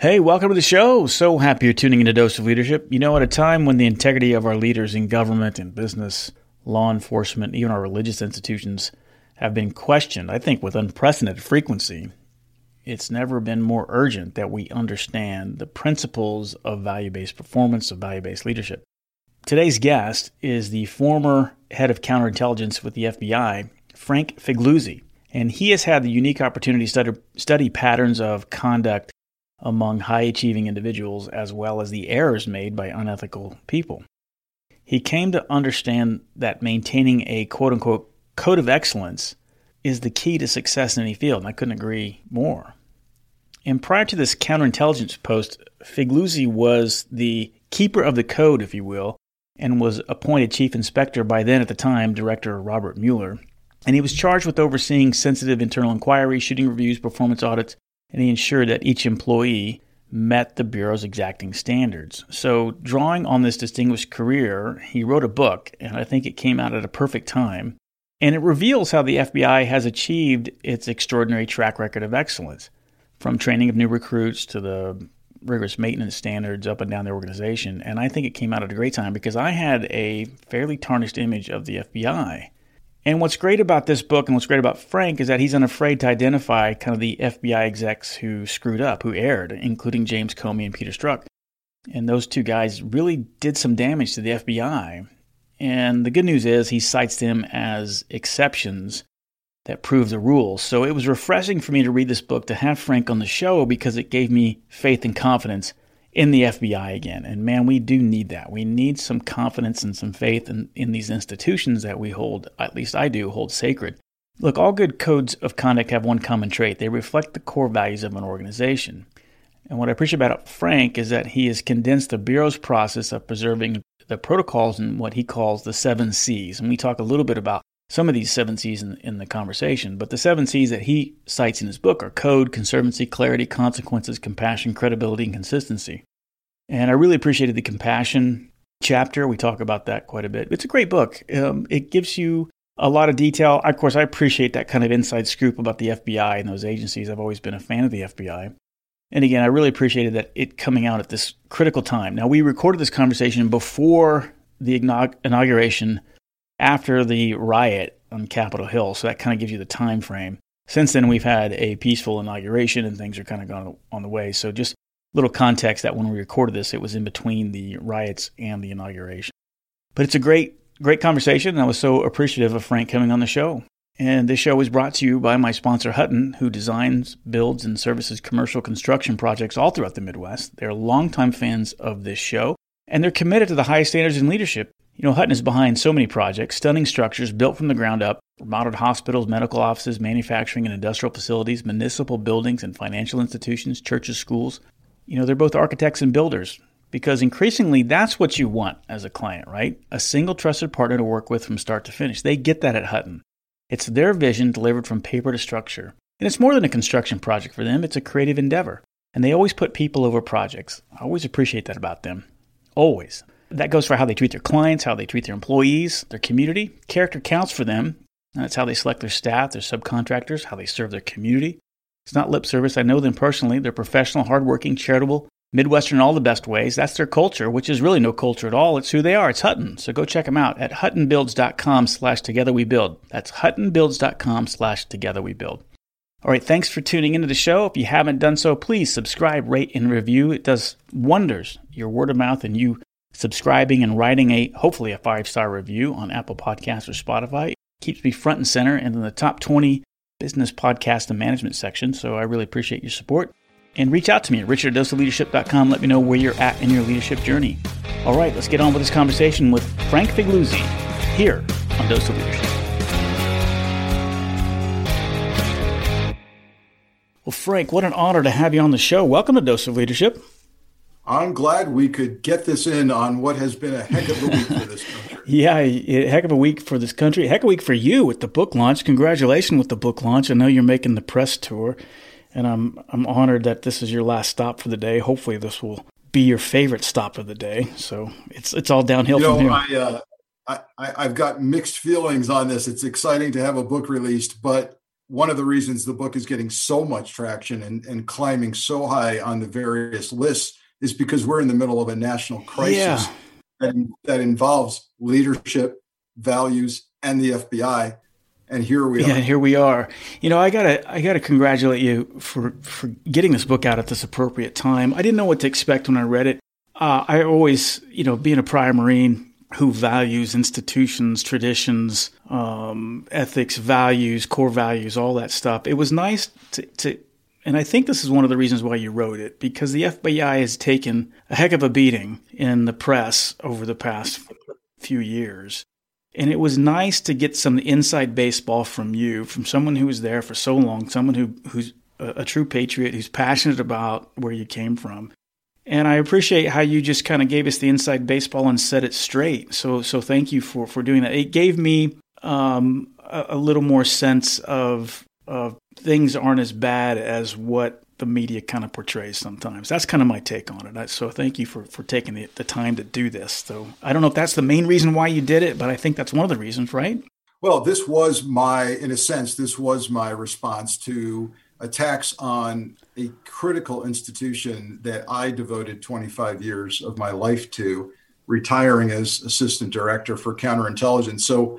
Hey, welcome to the show. So happy you're tuning in to Dose of Leadership. You know, at a time when the integrity of our leaders in government and business, law enforcement, even our religious institutions have been questioned, I think with unprecedented frequency, it's never been more urgent that we understand the principles of value based performance, of value based leadership. Today's guest is the former head of counterintelligence with the FBI, Frank Figliuzzi, and he has had the unique opportunity to study, study patterns of conduct among high achieving individuals as well as the errors made by unethical people. He came to understand that maintaining a quote unquote code of excellence is the key to success in any field, and I couldn't agree more. And prior to this counterintelligence post, Figliuzzi was the keeper of the code, if you will, and was appointed chief inspector by then at the time director Robert Mueller. And he was charged with overseeing sensitive internal inquiries, shooting reviews, performance audits, and he ensured that each employee met the Bureau's exacting standards. So, drawing on this distinguished career, he wrote a book, and I think it came out at a perfect time. And it reveals how the FBI has achieved its extraordinary track record of excellence, from training of new recruits to the rigorous maintenance standards up and down the organization. And I think it came out at a great time because I had a fairly tarnished image of the FBI. And what's great about this book and what's great about Frank is that he's unafraid to identify kind of the FBI execs who screwed up, who erred, including James Comey and Peter Strzok. And those two guys really did some damage to the FBI. And the good news is he cites them as exceptions that prove the rule. So it was refreshing for me to read this book, to have Frank on the show, because it gave me faith and confidence in the FBI again. And man, we do need that. We need some confidence and some faith in, in these institutions that we hold, at least I do, hold sacred. Look, all good codes of conduct have one common trait they reflect the core values of an organization. And what I appreciate about Frank is that he has condensed the Bureau's process of preserving the protocols in what he calls the seven C's. And we talk a little bit about some of these seven C's in, in the conversation. But the seven C's that he cites in his book are code, conservancy, clarity, consequences, compassion, credibility, and consistency. And I really appreciated the compassion chapter. We talk about that quite a bit. It's a great book. Um, it gives you a lot of detail. Of course, I appreciate that kind of inside scoop about the FBI and those agencies. I've always been a fan of the FBI. And again, I really appreciated that it coming out at this critical time. Now, we recorded this conversation before the inauguration after the riot on Capitol Hill. So that kind of gives you the time frame. Since then, we've had a peaceful inauguration and things are kind of gone on the way. So just little context that when we recorded this, it was in between the riots and the inauguration. But it's a great, great conversation. And I was so appreciative of Frank coming on the show. And this show is brought to you by my sponsor, Hutton, who designs, builds, and services commercial construction projects all throughout the Midwest. They're longtime fans of this show, and they're committed to the highest standards in leadership you know, Hutton is behind so many projects, stunning structures built from the ground up, remodeled hospitals, medical offices, manufacturing and industrial facilities, municipal buildings and financial institutions, churches, schools. You know, they're both architects and builders because increasingly that's what you want as a client, right? A single trusted partner to work with from start to finish. They get that at Hutton. It's their vision delivered from paper to structure. And it's more than a construction project for them, it's a creative endeavor. And they always put people over projects. I always appreciate that about them. Always. That goes for how they treat their clients, how they treat their employees, their community. Character counts for them. That's how they select their staff, their subcontractors, how they serve their community. It's not lip service. I know them personally. They're professional, hardworking, charitable, Midwestern in all the best ways. That's their culture, which is really no culture at all. It's who they are. It's Hutton. So go check them out at huttonbuilds.com slash together we build. That's huttonbuilds.com slash together we build. All right, thanks for tuning into the show. If you haven't done so, please subscribe, rate, and review. It does wonders. Your word of mouth and you subscribing and writing a hopefully a five star review on Apple Podcasts or Spotify keeps me front and center and in the top 20 business podcast and management section. So I really appreciate your support. And reach out to me at richardadosaleadership.com. Let me know where you're at in your leadership journey. All right, let's get on with this conversation with Frank Figliuzzi here on Dose of Leadership. Well, Frank, what an honor to have you on the show. Welcome to Dose of Leadership. I'm glad we could get this in on what has been a heck of a week for this country. yeah, a heck of a week for this country. Heck of a week for you with the book launch. Congratulations with the book launch. I know you're making the press tour, and I'm I'm honored that this is your last stop for the day. Hopefully, this will be your favorite stop of the day. So it's it's all downhill you know, from here. I, uh, I, I've got mixed feelings on this. It's exciting to have a book released, but one of the reasons the book is getting so much traction and, and climbing so high on the various lists is because we're in the middle of a national crisis yeah. that, that involves leadership, values, and the FBI. And here we yeah, are. here we are. You know, I gotta, I gotta congratulate you for for getting this book out at this appropriate time. I didn't know what to expect when I read it. Uh, I always, you know, being a prior Marine, who values institutions, traditions, um, ethics, values, core values, all that stuff. It was nice to, to, and I think this is one of the reasons why you wrote it, because the FBI has taken a heck of a beating in the press over the past few years. And it was nice to get some inside baseball from you, from someone who was there for so long, someone who, who's a, a true patriot, who's passionate about where you came from. And I appreciate how you just kind of gave us the inside baseball and set it straight. So, so thank you for, for doing that. It gave me um, a, a, little more sense of, of things aren't as bad as what the media kind of portrays sometimes. That's kind of my take on it. So thank you for, for taking the, the time to do this. So I don't know if that's the main reason why you did it, but I think that's one of the reasons, right? Well, this was my, in a sense, this was my response to attacks on a critical institution that I devoted 25 years of my life to, retiring as assistant director for counterintelligence. So,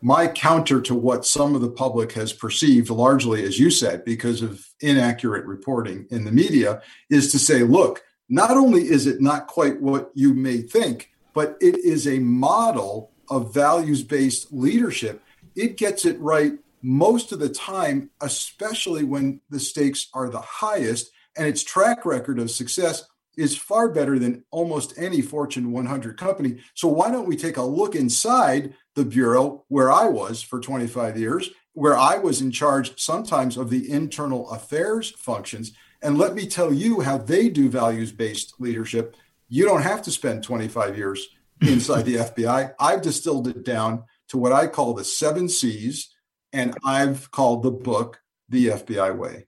my counter to what some of the public has perceived, largely, as you said, because of inaccurate reporting in the media, is to say, look, not only is it not quite what you may think, but it is a model of values based leadership. It gets it right most of the time, especially when the stakes are the highest, and its track record of success is far better than almost any Fortune 100 company. So, why don't we take a look inside the Bureau where I was for 25 years, where I was in charge sometimes of the internal affairs functions? And let me tell you how they do values based leadership. You don't have to spend 25 years inside the FBI. I've distilled it down to what I call the seven C's and I've called the book The FBI Way.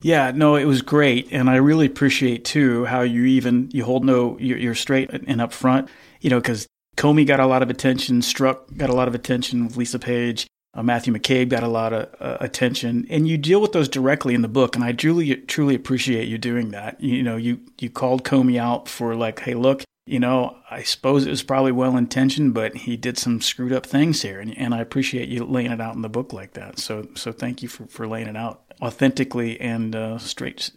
Yeah, no, it was great, and I really appreciate too how you even you hold no you're, straight and upfront. You know, because Comey got a lot of attention, Strzok got a lot of attention with Lisa Page, uh, Matthew McCabe got a lot of uh, attention, and you deal with those directly in the book, and I truly truly appreciate you doing that. You know, you you called Comey out for like, hey, look, you know, I suppose it was probably well intentioned, but he did some screwed up things here, and, and I appreciate you laying it out in the book like that. So, so thank you for, for laying it out authentically and uh, straight,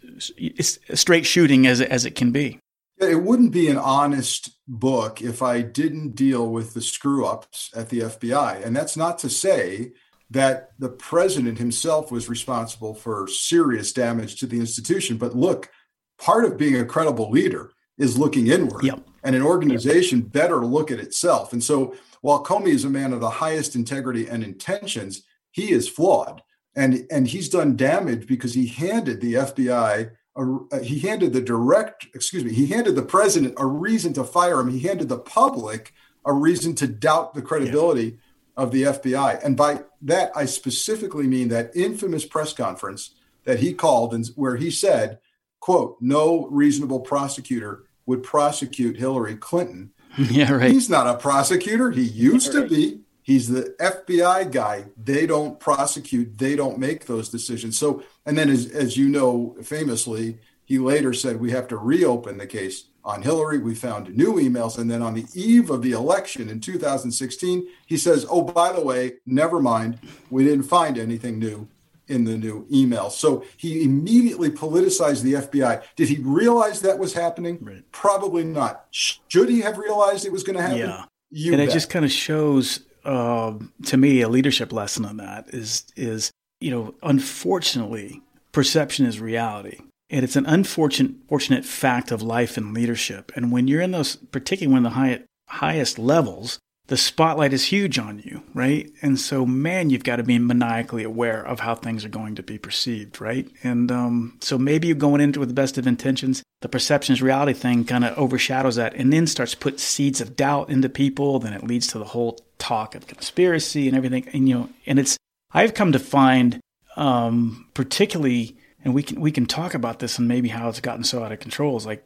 straight shooting as as it can be. It wouldn't be an honest book if I didn't deal with the screw ups at the FBI, and that's not to say that the president himself was responsible for serious damage to the institution. But look, part of being a credible leader is looking inward. Yep. And an organization yep. better look at itself. And so while Comey is a man of the highest integrity and intentions, he is flawed. And, and he's done damage because he handed the FBI, a, he handed the direct, excuse me, he handed the president a reason to fire him. He handed the public a reason to doubt the credibility of the FBI. And by that, I specifically mean that infamous press conference that he called and where he said, quote, no reasonable prosecutor would prosecute Hillary Clinton. Yeah, right. He's not a prosecutor. He used to be. He's the FBI guy. They don't prosecute, they don't make those decisions. So, and then as, as you know, famously, he later said we have to reopen the case on Hillary. We found new emails. And then on the eve of the election in 2016, he says, oh, by the way, never mind. We didn't find anything new in the new email. So he immediately politicized the FBI. Did he realize that was happening? Right. Probably not. Should he have realized it was going to happen? Yeah. You and bet. it just kind of shows uh, to me a leadership lesson on that is is you know unfortunately perception is reality and it's an unfortunate fortunate fact of life and leadership and when you're in those particularly when the high, highest levels the spotlight is huge on you, right? And so, man, you've got to be maniacally aware of how things are going to be perceived, right? And um, so maybe you're going into it with the best of intentions. The perceptions reality thing kind of overshadows that and then starts put seeds of doubt into people. Then it leads to the whole talk of conspiracy and everything. And, you know, and it's, I've come to find, um, particularly, and we can, we can talk about this and maybe how it's gotten so out of control is like,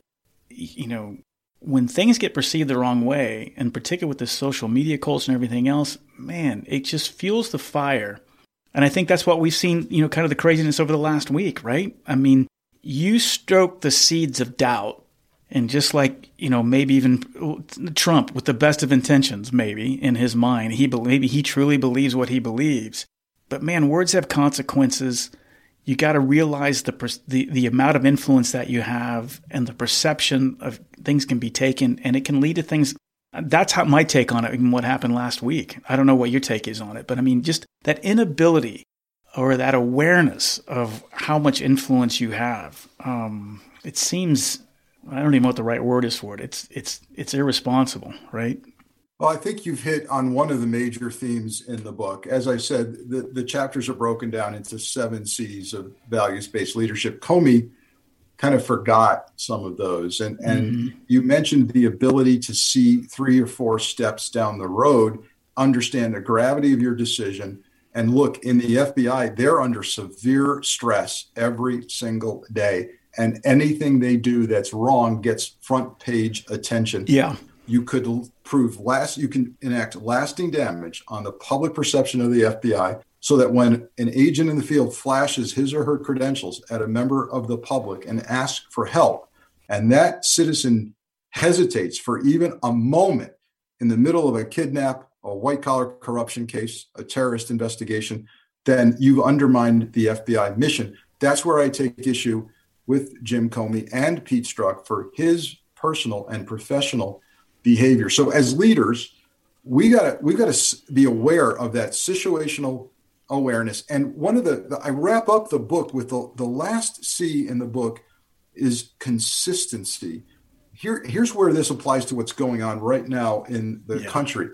you know, when things get perceived the wrong way, and particularly with the social media culture and everything else, man, it just fuels the fire. And I think that's what we've seen, you know, kind of the craziness over the last week, right? I mean, you stroke the seeds of doubt. And just like, you know, maybe even Trump with the best of intentions, maybe in his mind, he maybe he truly believes what he believes. But man, words have consequences. You got to realize the, the the amount of influence that you have and the perception of things can be taken and it can lead to things. That's how my take on it and what happened last week. I don't know what your take is on it but i mean just that inability or that awareness of how much influence you have um, it seems i don't even know what the right word is for it it's it's it's irresponsible right well, I think you've hit on one of the major themes in the book. As I said, the, the chapters are broken down into seven C's of values based leadership. Comey kind of forgot some of those. And, and mm-hmm. you mentioned the ability to see three or four steps down the road, understand the gravity of your decision. And look, in the FBI, they're under severe stress every single day. And anything they do that's wrong gets front page attention. Yeah you could prove last you can enact lasting damage on the public perception of the FBI so that when an agent in the field flashes his or her credentials at a member of the public and asks for help and that citizen hesitates for even a moment in the middle of a kidnap a white collar corruption case a terrorist investigation then you've undermined the FBI mission that's where I take issue with Jim Comey and Pete Strzok for his personal and professional behavior. So as leaders, we got to we got to be aware of that situational awareness. And one of the, the, I wrap up the book with the, the last C in the book is consistency. Here here's where this applies to what's going on right now in the yeah. country.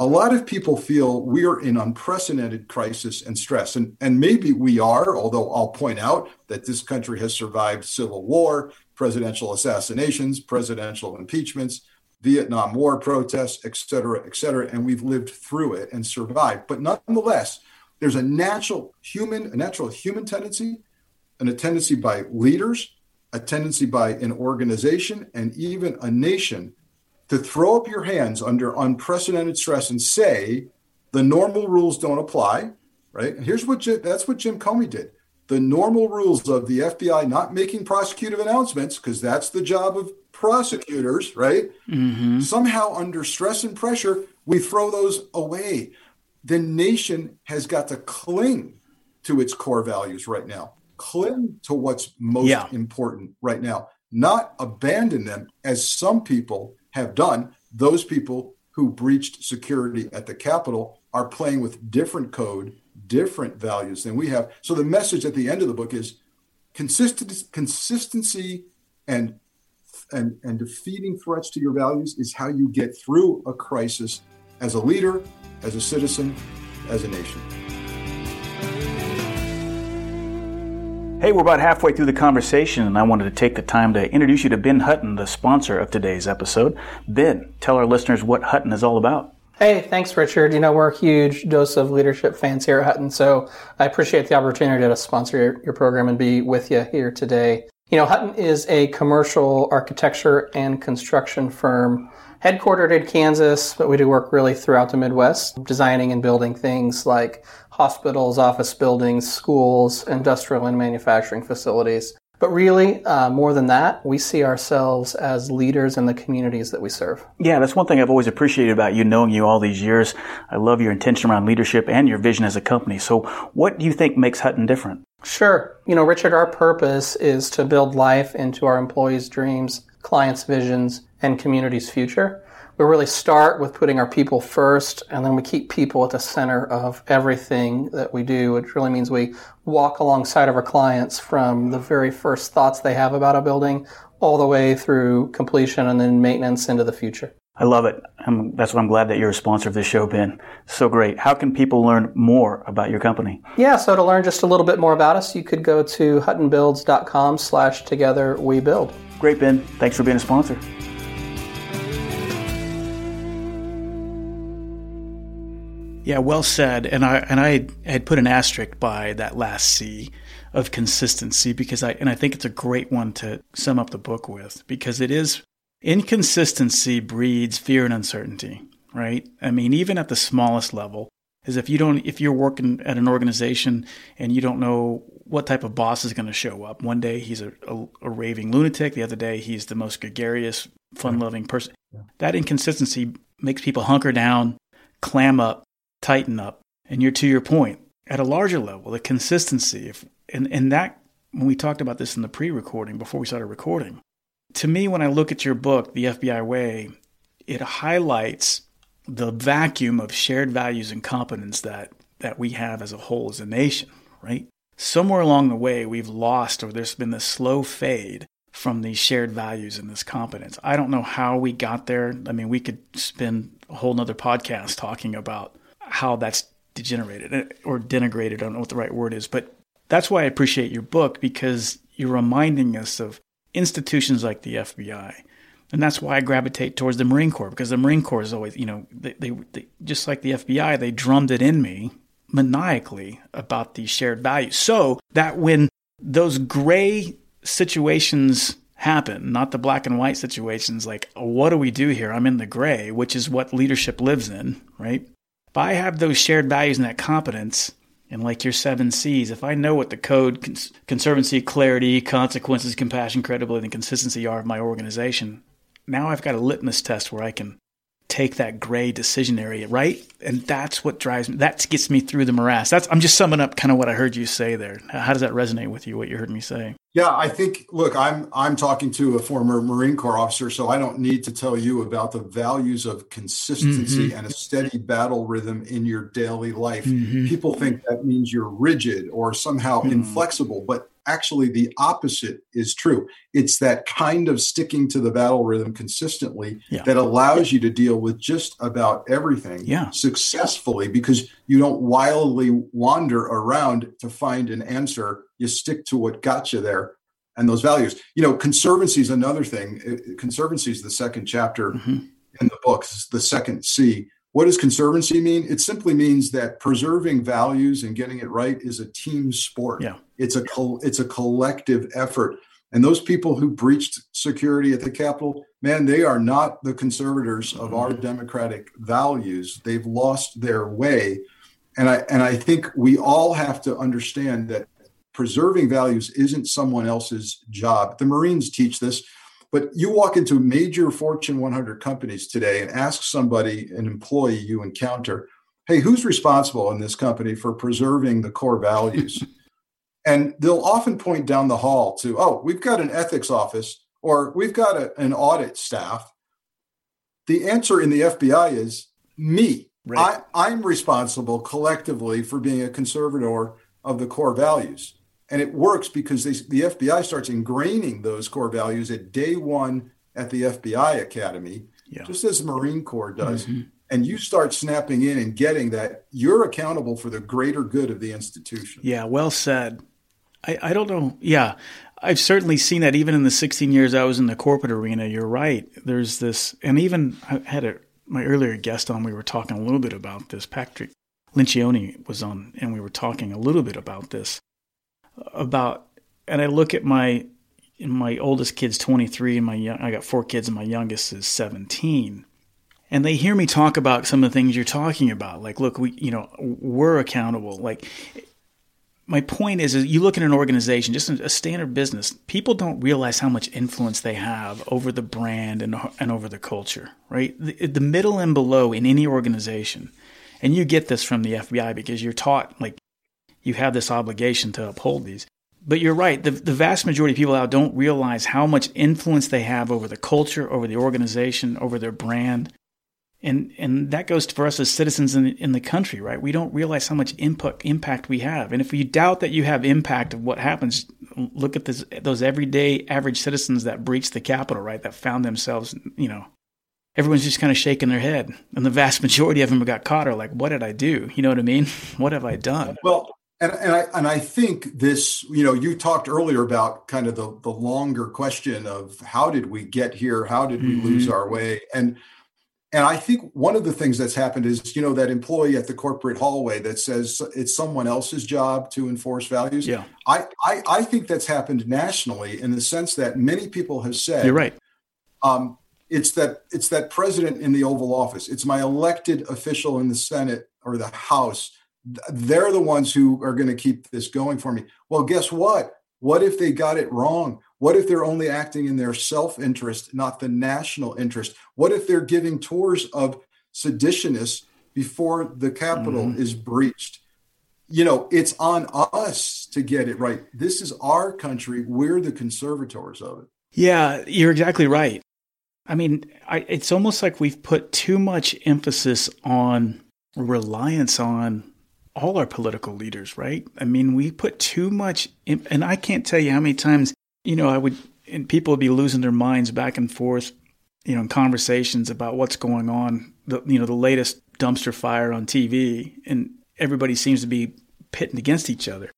A lot of people feel we are in unprecedented crisis and stress. And, and maybe we are, although I'll point out that this country has survived civil war, presidential assassinations, presidential impeachments, Vietnam War protests, et cetera, et cetera, and we've lived through it and survived. But nonetheless, there's a natural human, a natural human tendency, and a tendency by leaders, a tendency by an organization, and even a nation to throw up your hands under unprecedented stress and say the normal rules don't apply. Right? And here's what that's what Jim Comey did. The normal rules of the FBI not making prosecutive announcements, because that's the job of prosecutors, right? Mm-hmm. Somehow, under stress and pressure, we throw those away. The nation has got to cling to its core values right now, cling to what's most yeah. important right now, not abandon them as some people have done. Those people who breached security at the Capitol are playing with different code, different values than we have. So the message at the end of the book is consistency, consistency and and, and defeating threats to your values is how you get through a crisis as a leader, as a citizen, as a nation. Hey, we're about halfway through the conversation, and I wanted to take the time to introduce you to Ben Hutton, the sponsor of today's episode. Ben, tell our listeners what Hutton is all about. Hey, thanks, Richard. You know, we're a huge dose of leadership fans here at Hutton, so I appreciate the opportunity to sponsor your, program and be with you here today. You know, Hutton is a commercial architecture and construction firm headquartered in Kansas, but we do work really throughout the Midwest, designing and building things like hospitals, office buildings, schools, industrial and manufacturing facilities. But really, uh, more than that, we see ourselves as leaders in the communities that we serve. Yeah, that's one thing I've always appreciated about you, knowing you all these years. I love your intention around leadership and your vision as a company. So, what do you think makes Hutton different? Sure. You know, Richard, our purpose is to build life into our employees' dreams, clients' visions, and communities' future we really start with putting our people first, and then we keep people at the center of everything that we do, which really means we walk alongside of our clients from the very first thoughts they have about a building all the way through completion and then maintenance into the future. I love it. I'm, that's why I'm glad that you're a sponsor of this show, Ben. So great. How can people learn more about your company? Yeah, so to learn just a little bit more about us, you could go to huttonbuilds.com slash together we build. Great, Ben. Thanks for being a sponsor. Yeah, well said. And I and I had put an asterisk by that last C of consistency because I and I think it's a great one to sum up the book with because it is inconsistency breeds fear and uncertainty, right? I mean, even at the smallest level, is if you don't if you're working at an organization and you don't know what type of boss is going to show up. One day he's a, a, a, raving lunatic, the other day he's the most gregarious, fun-loving person. That inconsistency makes people hunker down, clam up, tighten up. And you're to your point at a larger level, the consistency. If, and, and that, when we talked about this in the pre recording, before we started recording, to me, when I look at your book, The FBI Way, it highlights the vacuum of shared values and competence that, that we have as a whole as a nation, right? Somewhere along the way, we've lost or there's been this slow fade from these shared values and this competence. I don't know how we got there. I mean, we could spend a whole nother podcast talking about how that's degenerated eh, or denigrated. I don't know what the right word is, but that's why I appreciate your book because you're reminding us of institutions like the FBI. And that's why I gravitate towards the Marine Corps because the Marine Corps is always, you know, they, they, they just like the FBI, they drummed it in me maniacally about these shared values. So that when those gray situations happen, not the black and white situations, like, what do we do here? I'm in the gray, which is what leadership lives in, right? If I have those shared values and that competence, and like your seven C's, if I know what the code, cons- conservancy, clarity, consequences, compassion, credibility, and consistency are of my organization, now I've got a litmus test where I can take that gray decision area, right? And that's what drives me. That gets me through the morass. That's I'm just summing up kind of what I heard you say there. How does that resonate with you? What you heard me say? Yeah, I think. Look, I'm I'm talking to a former Marine Corps officer, so I don't need to tell you about the values of consistency mm-hmm. and a steady battle rhythm in your daily life. Mm-hmm. People think that means you're rigid or somehow mm-hmm. inflexible, but actually the opposite is true. It's that kind of sticking to the battle rhythm consistently yeah. that allows you to deal with just about everything yeah. successfully because you don't wildly wander around to find an answer. You stick to what got you there and those values. You know, conservancy is another thing. Conservancy is the second chapter mm-hmm. in the book, the second C what does conservancy mean? It simply means that preserving values and getting it right is a team sport. Yeah. It's a it's a collective effort. And those people who breached security at the Capitol, man, they are not the conservators of our mm-hmm. democratic values. They've lost their way. And I and I think we all have to understand that preserving values isn't someone else's job. The Marines teach this. But you walk into major Fortune 100 companies today and ask somebody, an employee you encounter, hey, who's responsible in this company for preserving the core values? and they'll often point down the hall to, oh, we've got an ethics office or we've got a, an audit staff. The answer in the FBI is me. Right. I, I'm responsible collectively for being a conservator of the core values. And it works because they, the FBI starts ingraining those core values at day one at the FBI Academy, yeah. just as the Marine Corps does. Mm-hmm. And you start snapping in and getting that you're accountable for the greater good of the institution. Yeah, well said. I, I don't know. Yeah, I've certainly seen that even in the 16 years I was in the corporate arena. You're right. There's this, and even I had a, my earlier guest on, we were talking a little bit about this. Patrick Lencioni was on, and we were talking a little bit about this about, and I look at my my oldest kid's 23 and my young, I got four kids and my youngest is 17 and they hear me talk about some of the things you're talking about like look we you know we're accountable like my point is, is you look at an organization, just a standard business, people don't realize how much influence they have over the brand and, and over the culture, right? The, the middle and below in any organization. And you get this from the FBI because you're taught, like, you have this obligation to uphold these. But you're right. The, the vast majority of people out don't realize how much influence they have over the culture, over the organization, over their brand. And, and that goes for us as citizens in, in the country, right? We don't realize how much input, impact we have. And if you doubt that you have impact of what happens, look at this, those everyday average citizens that breached the Capitol, right? That found themselves, you know, everyone's just kind of shaking their head. And the vast majority of them got caught are like, what did I do? You know what I mean? What have I done? Well, and, and I and I think this, you know, you talked earlier about kind of the the longer question of how did we get here? How did we mm-hmm. lose our way? And and I think one of the things that's happened is, you know, that employee at the corporate hallway that says it's someone else's job to enforce values. Yeah. I, I, I think that's happened nationally in the sense that many people have said, You're right. Um, it's that it's that president in the Oval Office. It's my elected official in the Senate or the House they're the ones who are going to keep this going for me. Well, guess what? What if they got it wrong? What if they're only acting in their self interest, not the national interest? What if they're giving tours of seditionists before the Capitol mm-hmm. is breached? You know, it's on us to get it right. This is our country. We're the conservators of it. Yeah, you're exactly right. I mean, I, it's almost like we've put too much emphasis on reliance on all our political leaders, right? I mean, we put too much, in, and I can't tell you how many times, you know, I would, and people would be losing their minds back and forth, you know, in conversations about what's going on, the, you know, the latest dumpster fire on TV, and everybody seems to be pitting against each other.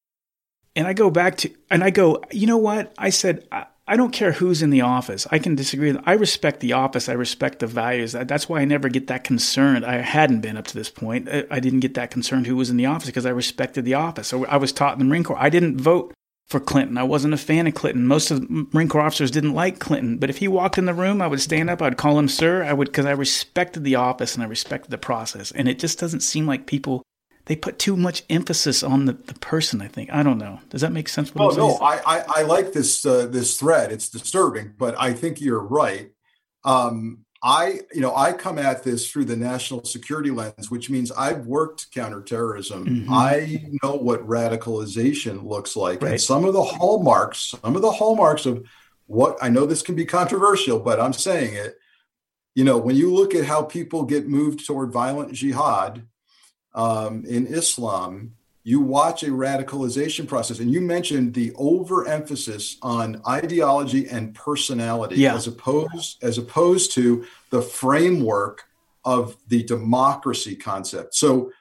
And I go back to, and I go, you know what? I said, I, I don't care who's in the office. I can disagree. I respect the office. I respect the values. That's why I never get that concerned. I hadn't been up to this point. I didn't get that concerned who was in the office because I respected the office. So I was taught in the Marine Corps. I didn't vote for Clinton. I wasn't a fan of Clinton. Most of the Marine Corps officers didn't like Clinton. But if he walked in the room, I would stand up. I'd call him sir. I would because I respected the office and I respected the process. And it just doesn't seem like people they put too much emphasis on the, the person. I think I don't know. Does that make sense? oh no, I, I, I like this uh, this thread. It's disturbing, but I think you're right. Um, I you know I come at this through the national security lens, which means I've worked counterterrorism. Mm-hmm. I know what radicalization looks like, right. and some of the hallmarks, some of the hallmarks of what I know this can be controversial, but I'm saying it. You know, when you look at how people get moved toward violent jihad, um, in Islam, you watch a radicalization process. And you mentioned the overemphasis on ideology and personality yeah. as opposed as opposed to the framework of the democracy concept. So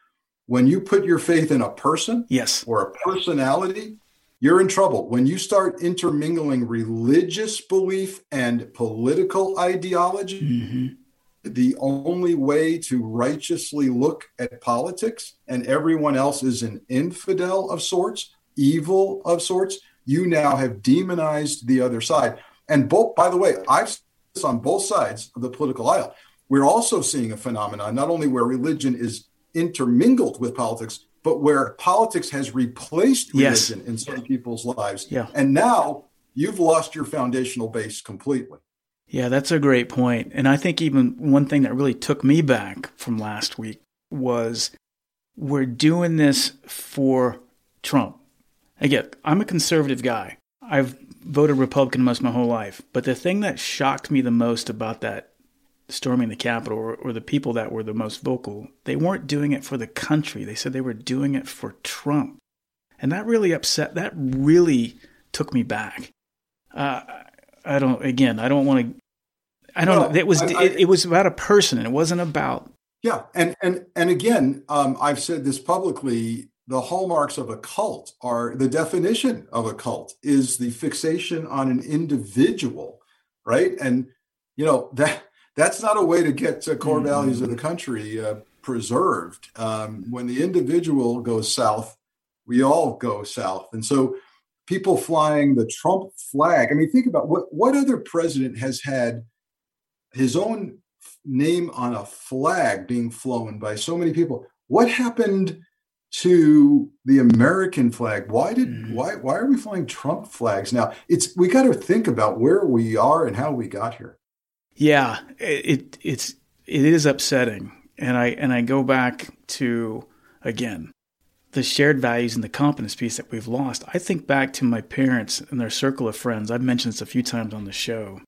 when you put your faith in a person yes. or a personality, you're in trouble. When you start intermingling religious belief and political ideology, mm-hmm the only way to righteously look at politics and everyone else is an infidel of sorts, evil of sorts, you now have demonized the other side. And both, by the way, I've seen this on both sides of the political aisle. We're also seeing a phenomenon not only where religion is intermingled with politics, but where politics has replaced religion yes. in some people's lives. Yeah. And now you've lost your foundational base completely. Yeah, that's a great point. And I think even one thing that really took me back from last week was we're doing this for Trump. Again, I'm a conservative guy. I've voted Republican most my whole life. But the thing that shocked me the most about that storming the Capitol or, or the people that were the most vocal, they weren't doing it for the country. They said they were doing it for Trump. And that really upset, that really took me back. Uh, I don't. Again, I don't want to. I don't well, know. It was. I, I, it, it, was about a person, and it wasn't about. Yeah, and and and again, um, I've said this publicly. The hallmarks of a cult are the definition of a cult is the fixation on an individual, right? And you know that that's not a way to get to core mm-hmm. values of the country uh, preserved. Um, when the individual goes south, we all go south, and so people flying the Trump flag. I mean, think about what what other president has had his own name on a flag being flown by so many people. What happened to the American flag. Why did Mhm. why why are we flying Trump flags now? It's we got to think about where we are and how we got here. Yeah, it, it it's it is upsetting, and I and I go back to again the shared values and the competence piece that we've lost. I think back to my parents and their circle of friends. I've mentioned this a few times on the show.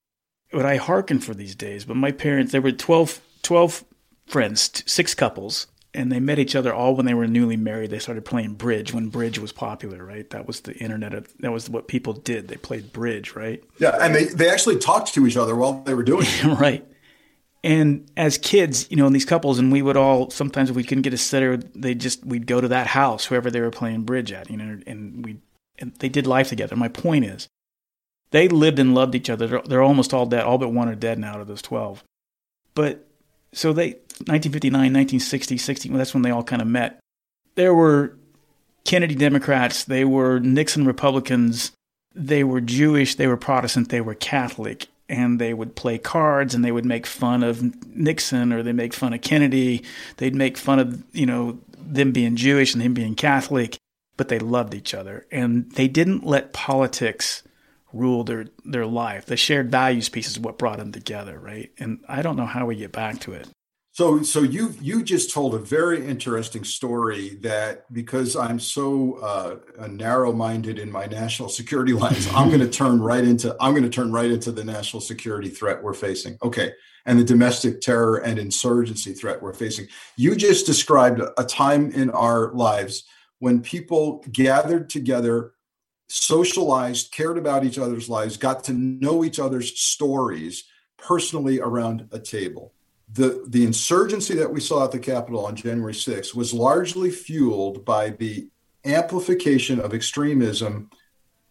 But I hearken for these days. But my parents, there were 12, 12 friends, six couples, and they met each other all when they were newly married. They started playing bridge when bridge was popular, right? That was the internet. Of, that was what people did. They played bridge, right? Yeah, and they they actually talked to each other while they were doing it. right. And as kids, you know, in these couples, and we would all sometimes if we couldn't get a sitter, they just we'd go to that house, whoever they were playing bridge at, you know, and we and they did life together. My point is, they lived and loved each other. They're, they're almost all dead. All but one are dead now out of those twelve. But so they 1959, 1960, 60. Well, that's when they all kind of met. There were Kennedy Democrats. They were Nixon Republicans. They were Jewish. They were Protestant. They were Catholic and they would play cards and they would make fun of Nixon or they make fun of Kennedy. They'd make fun of, you know, them being Jewish and him being Catholic, but they loved each other. And they didn't let politics rule their, their life. The shared values piece is what brought them together, right? And I don't know how we get back to it. So, so you you just told a very interesting story that because I'm so uh, narrow-minded in my national security lines, I'm going to turn right into I'm going to turn right into the national security threat we're facing. Okay, and the domestic terror and insurgency threat we're facing. You just described a time in our lives when people gathered together, socialized, cared about each other's lives, got to know each other's stories personally around a table the the insurgency that we saw at the Capitol on January 6th was largely fueled by the amplification of extremism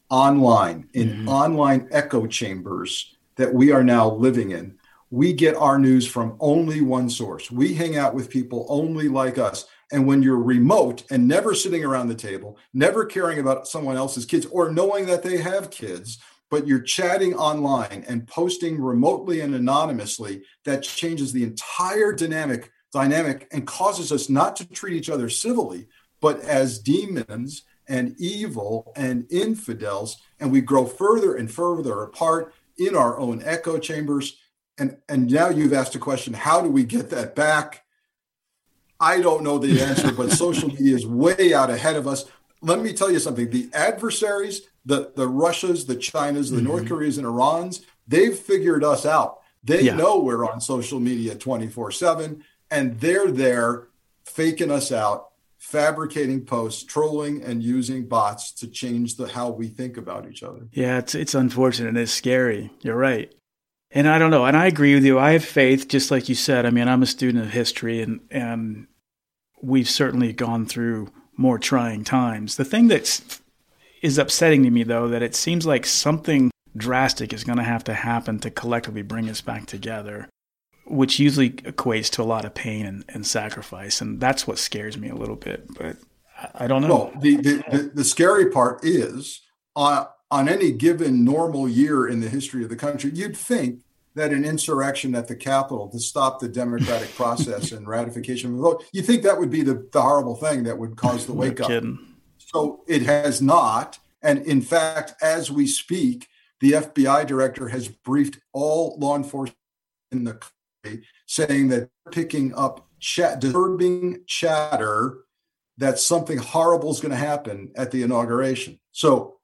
online in mm-hmm. online echo chambers that we are now living in. We get our news from only one source. We hang out with people only like us. And when you're remote and never sitting around the table, never caring about someone else's kids or knowing that they have kids, but you're chatting online and posting remotely and anonymously that changes the entire dynamic dynamic and causes us not to treat each other civilly but as demons and evil and infidels and we grow further and further apart in our own echo chambers. And and now you've asked a question how do we get that back? I don't know the answer but social media is way out ahead of us let me tell you something the adversaries the the Russias, the Chinas, the mm-hmm. North Koreas, and Irans, they've figured us out. They yeah. know we're on social media 24 7, and they're there faking us out, fabricating posts, trolling, and using bots to change the how we think about each other. Yeah, it's it's unfortunate and it's scary. You're right. And I don't know, and I agree with you. I have faith, just like you said. I mean, I'm a student of history, and and we've certainly gone through more trying times. The thing that's is upsetting to me, though, that it seems like something drastic is going to have to happen to collectively bring us back together, which usually equates to a lot of pain and, and sacrifice. And that's what scares me a little bit. But I, I don't know. Well, the, the, the, the scary part is uh, on any given normal year in the history of the country, you'd think that an insurrection at the Capitol to stop the democratic process and ratification of the vote, you think that would be the, the horrible thing that would cause the wake up. So it has not. And in fact, as we speak, the FBI director has briefed all law enforcement in the country saying that picking up chat, disturbing chatter that something horrible is going to happen at the inauguration. So,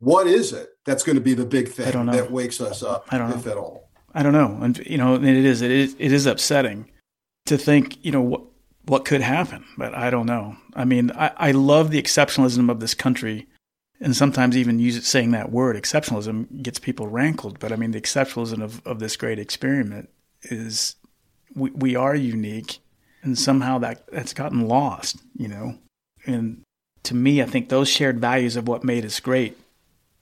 what is it that's going to be the big thing that wakes us up, I don't know. if at all? I don't know. And you know, it is it is it is upsetting to think, you know, what what could happen, but I don't know. I mean, I, I love the exceptionalism of this country, and sometimes even it, saying that word exceptionalism gets people rankled. But I mean, the exceptionalism of, of this great experiment is we, we are unique, and somehow that that's gotten lost, you know. And to me, I think those shared values of what made us great,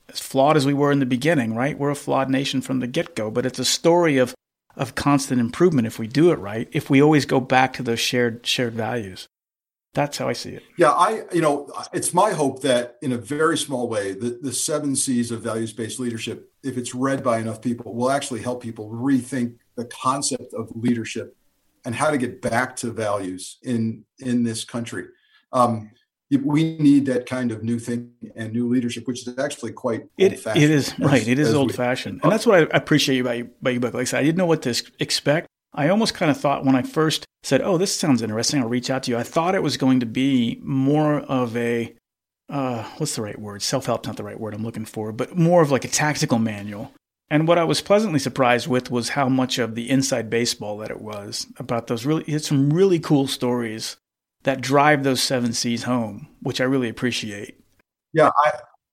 as flawed as we were in the beginning, right? We're a flawed nation from the get go, but it's a story of of constant improvement if we do it right, if we always go back to those shared shared values. That's how I see it. Yeah, I you know, it's my hope that in a very small way, the, the seven C's of values-based leadership, if it's read by enough people, will actually help people rethink the concept of leadership and how to get back to values in in this country. Um, we need that kind of new thing and new leadership, which is actually quite it, it is as, right. It is old fashioned, and that's what I appreciate about you, about your book. Like I said, I didn't know what to expect. I almost kind of thought when I first said, "Oh, this sounds interesting," I'll reach out to you. I thought it was going to be more of a uh, what's the right word? Self help's not the right word I'm looking for, but more of like a tactical manual. And what I was pleasantly surprised with was how much of the inside baseball that it was about those really. It's some really cool stories that drive those seven C's home, which I really appreciate. Yeah,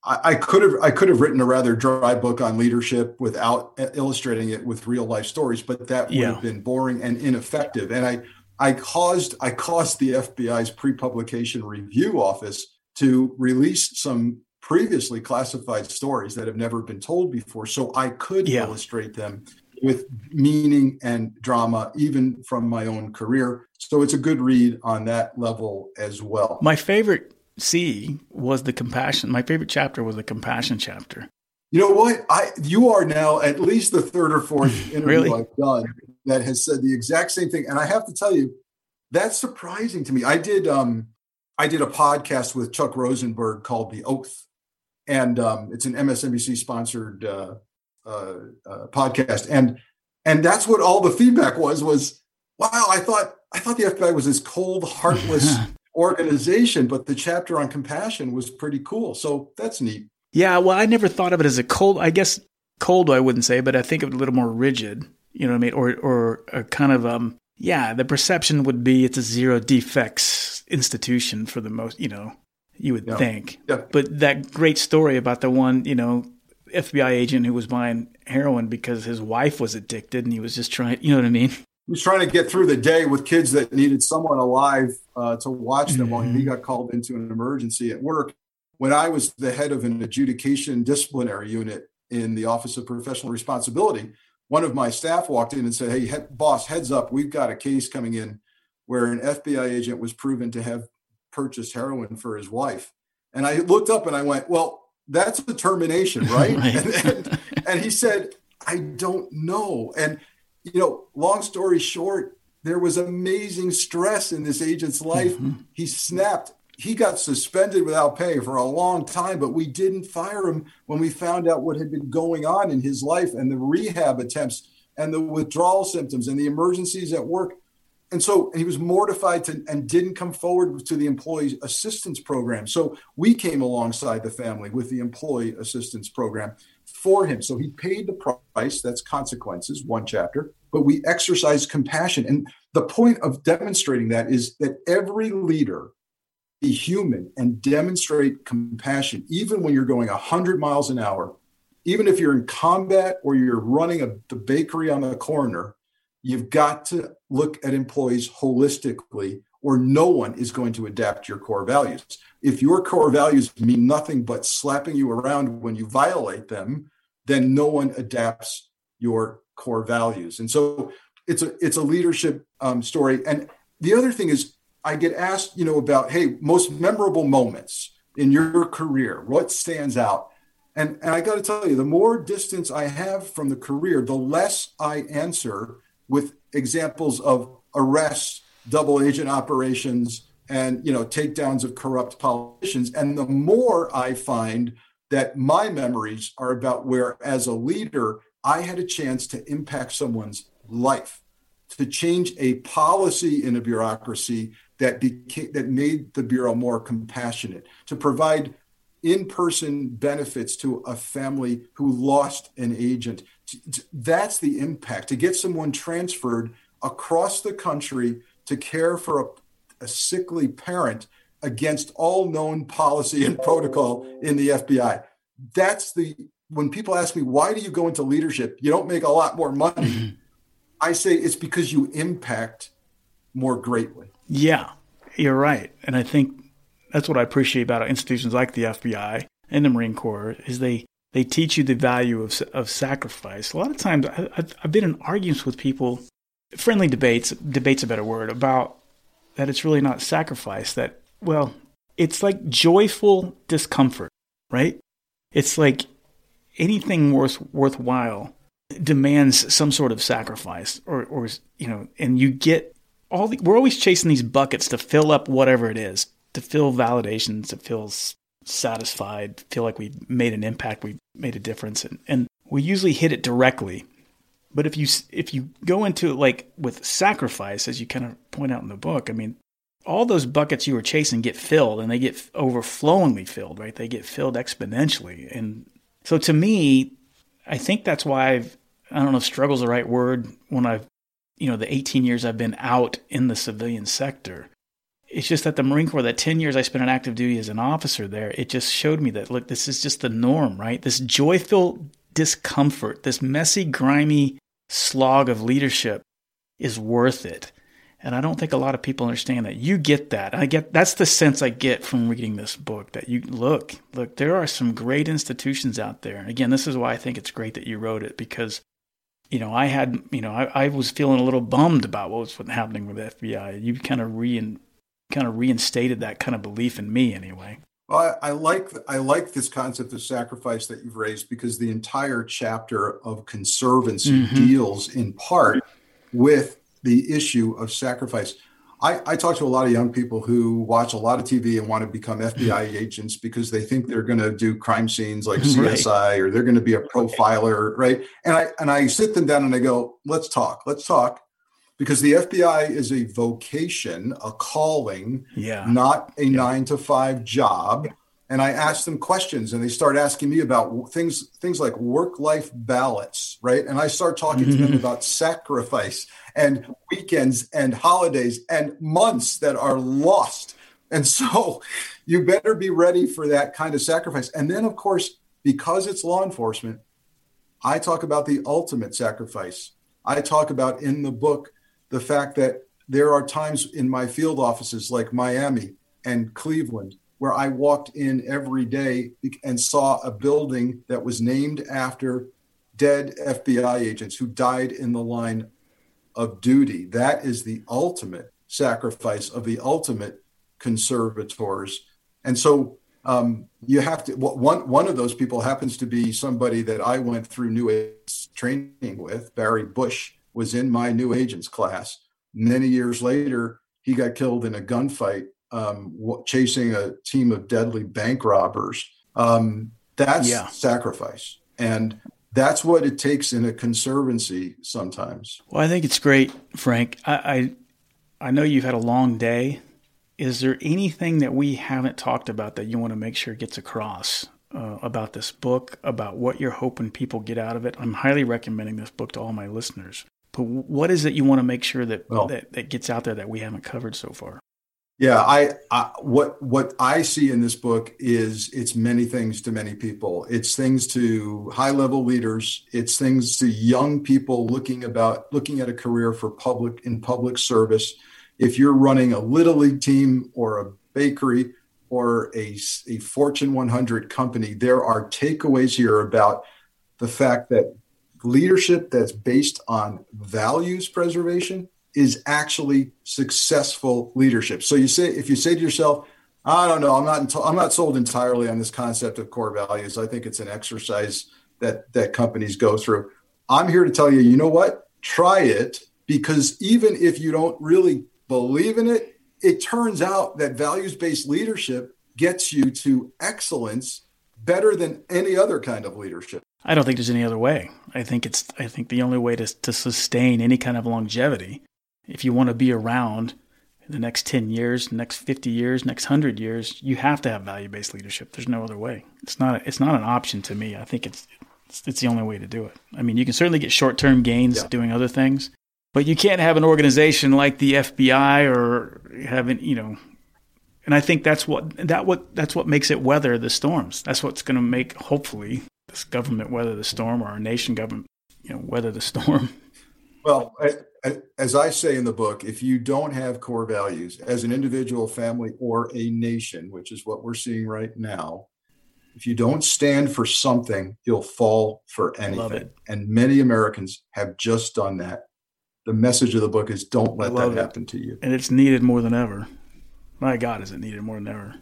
I, I could have I could have written a rather dry book on leadership without illustrating it with real life stories, but that would yeah. have been boring and ineffective. And I I caused I caused the FBI's pre-publication review office to release some previously classified stories that have never been told before, so I could yeah. illustrate them with meaning and drama, even from my own career. So it's a good read on that level as well. My favorite C was the compassion. My favorite chapter was the compassion chapter. You know what? I you are now at least the third or fourth interview really? I've done that has said the exact same thing. And I have to tell you, that's surprising to me. I did um I did a podcast with Chuck Rosenberg called The Oath. And um, it's an MSNBC sponsored uh, uh, uh, podcast, and and that's what all the feedback was was wow. I thought I thought the FBI was this cold, heartless organization, but the chapter on compassion was pretty cool. So that's neat. Yeah, well, I never thought of it as a cold. I guess cold, I wouldn't say, but I think of it a little more rigid. You know what I mean? Or or a kind of um, yeah. The perception would be it's a zero defects institution for the most. You know, you would yeah. think. Yeah. But that great story about the one, you know, FBI agent who was buying heroin because his wife was addicted and he was just trying, you know what I mean? He was trying to get through the day with kids that needed someone alive uh, to watch them mm-hmm. while he mm-hmm. got called into an emergency at work. When I was the head of an adjudication disciplinary unit in the Office of Professional Responsibility, one of my staff walked in and said, Hey, he- boss, heads up, we've got a case coming in where an FBI agent was proven to have purchased heroin for his wife. And I looked up and I went, Well, that's a termination, right? right. And, and, and he said, I don't know. And, you know, long story short, there was amazing stress in this agent's life. Mm-hmm. He snapped. He got suspended without pay for a long time, but we didn't fire him when we found out what had been going on in his life and the rehab attempts and the withdrawal symptoms and the emergencies at work. And so he was mortified to, and didn't come forward to the employee assistance program. So we came alongside the family with the employee assistance program for him. So he paid the price, that's consequences, one chapter, but we exercised compassion. And the point of demonstrating that is that every leader be human and demonstrate compassion, even when you're going 100 miles an hour, even if you're in combat or you're running a, the bakery on the corner You've got to look at employees holistically, or no one is going to adapt your core values. If your core values mean nothing but slapping you around when you violate them, then no one adapts your core values. And so it's a it's a leadership um, story. And the other thing is, I get asked, you know, about hey, most memorable moments in your career. What stands out? And and I got to tell you, the more distance I have from the career, the less I answer with examples of arrests, double agent operations, and you know takedowns of corrupt politicians. And the more I find that my memories are about where, as a leader, I had a chance to impact someone's life, to change a policy in a bureaucracy that became that made the bureau more compassionate, to provide in-person benefits to a family who lost an agent that's the impact to get someone transferred across the country to care for a, a sickly parent against all known policy and protocol in the FBI. That's the when people ask me why do you go into leadership? You don't make a lot more money. Mm-hmm. I say it's because you impact more greatly. Yeah, you're right, and I think that's what I appreciate about institutions like the FBI and the Marine Corps is they they teach you the value of, of sacrifice. A lot of times, I, have been in arguments with people, friendly debates, debate's a better word, about that it's really not sacrifice, that, well, it's like joyful discomfort, right? It's like anything worth, worthwhile demands some sort of sacrifice or, or, you know, and you get all the, we're always chasing these buckets to fill up whatever it is to feel validations, to feel satisfied, feel like we made an impact, we made a difference, and, and we usually hit it directly. But if you if you go into it like with sacrifice, as you kind of point out in the book, I mean, all those buckets you were chasing get filled, and they get overflowingly filled, right? They get filled exponentially, and so to me, I think that's why I've I don't know if struggle's the right word when I've you know the 18 years I've been out in the civilian sector it's just that the Marine Corps, that 10 years I spent on active duty as an officer there, it just showed me that, look, this is just the norm, right? This joyful discomfort, this messy, grimy slog of leadership is worth it. And I don't think a lot of people understand that. You get that. I get that's the sense I get from reading this book that you look, look, there are some great institutions out there. And again, this is why I think it's great that you wrote it because you know, I had, you know, I, I was feeling a little bummed about what was happening with the FBI. You kind of re kind of reinstated that kind of belief in me anyway. Well, I, I, like I like this concept of sacrifice that you've raised because the entire chapter of conservancy mm-hmm. deals in part with the issue of sacrifice. I, I, talk to a lot of young people who watch a lot of TV and want to become FBI agents because they think they're going to do crime scenes like CSI right. or they're going to be a profiler, right? And I and I sit them down and I go, "Let's talk. Let's talk because the FBI is a vocation, a calling, yeah. not a yeah. nine to five job. And I ask them questions, and they start asking me about things, things like work-life balance, right? And I start talking to them mm-hmm. about sacrifice and weekends and holidays and months that are lost. And so, you better be ready for that kind of sacrifice. And then, of course, because it's law enforcement, I talk about the ultimate sacrifice. I talk about in the book the fact that there are times in my field offices like Miami and Cleveland where I walked in every day and saw a building that was named after dead FBI agents who died in the line of duty. That is the ultimate sacrifice of the ultimate conservators. And so um, you have to, one, one of those people happens to be somebody that I went through New Age training with, Barry Bush was in my new agents class. Many years later, he got killed in a gunfight um, chasing a team of deadly bank robbers. Um, that's yeah. sacrifice. And that's what it takes in a conservancy sometimes. Well, I think it's great, Frank. I, I, I know you've had a long day. Is there anything that we haven't talked about that you want to make sure gets across uh, about this book, about what you're hoping people get out of it? I'm highly recommending this book to all my listeners. But what is it you want to make sure that, well, that that gets out there that we haven't covered so far? Yeah, I, I, what what I see in this book is it's many things to many people. It's things to high level leaders. It's things to young people looking about looking at a career for public in public service. If you're running a little league team or a bakery or a, a Fortune 100 company, there are takeaways here about the fact that leadership that's based on values preservation is actually successful leadership. So you say if you say to yourself, I don't know, I'm not I'm not sold entirely on this concept of core values. I think it's an exercise that that companies go through. I'm here to tell you, you know what? Try it because even if you don't really believe in it, it turns out that values-based leadership gets you to excellence better than any other kind of leadership. I don't think there's any other way. I think it's I think the only way to to sustain any kind of longevity, if you want to be around the next 10 years, next 50 years, next 100 years, you have to have value-based leadership. There's no other way. It's not it's not an option to me. I think it's it's, it's the only way to do it. I mean, you can certainly get short-term gains yeah. doing other things, but you can't have an organization like the FBI or having, you know, and I think that's what that what that's what makes it weather the storms. That's what's going to make hopefully this government weather the storm or our nation government, you know, weather the storm? Well, I, as I say in the book, if you don't have core values as an individual, family, or a nation, which is what we're seeing right now, if you don't stand for something, you'll fall for anything. And many Americans have just done that. The message of the book is don't let that happen it. to you. And it's needed more than ever. My God, is it needed more than ever?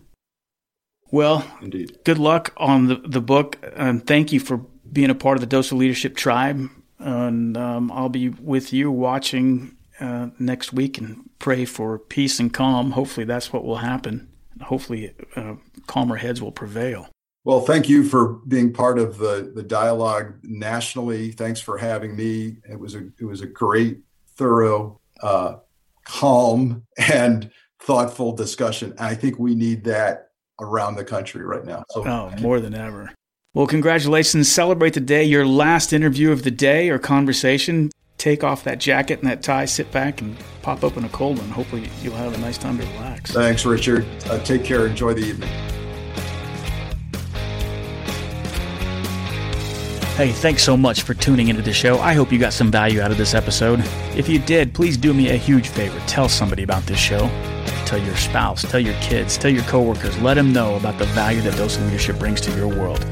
Well, indeed. Good luck on the, the book, and thank you for being a part of the Dose of Leadership tribe. And um, I'll be with you watching uh, next week and pray for peace and calm. Hopefully, that's what will happen. hopefully uh, calmer heads will prevail. Well, thank you for being part of the the dialogue nationally. Thanks for having me. It was a it was a great, thorough, uh, calm, and thoughtful discussion. I think we need that around the country right now. So, oh, more than ever. Well, congratulations. Celebrate the day, your last interview of the day or conversation. Take off that jacket and that tie, sit back and pop open a cold one. Hopefully, you'll have a nice time to relax. Thanks, Richard. Uh, take care. Enjoy the evening. Hey, thanks so much for tuning into the show. I hope you got some value out of this episode. If you did, please do me a huge favor. Tell somebody about this show. Tell your spouse, tell your kids, tell your coworkers. Let them know about the value that Dose Leadership brings to your world.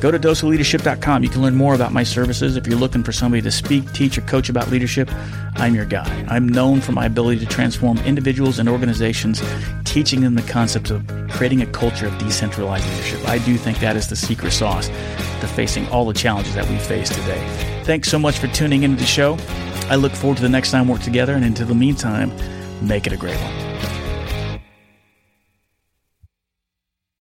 Go to doseofleadership.com. You can learn more about my services. If you're looking for somebody to speak, teach, or coach about leadership, I'm your guy. I'm known for my ability to transform individuals and organizations, teaching them the concepts of creating a culture of decentralized leadership. I do think that is the secret sauce to facing all the challenges that we face today. Thanks so much for tuning into the show. I look forward to the next time we're together, and until the meantime, make it a great one.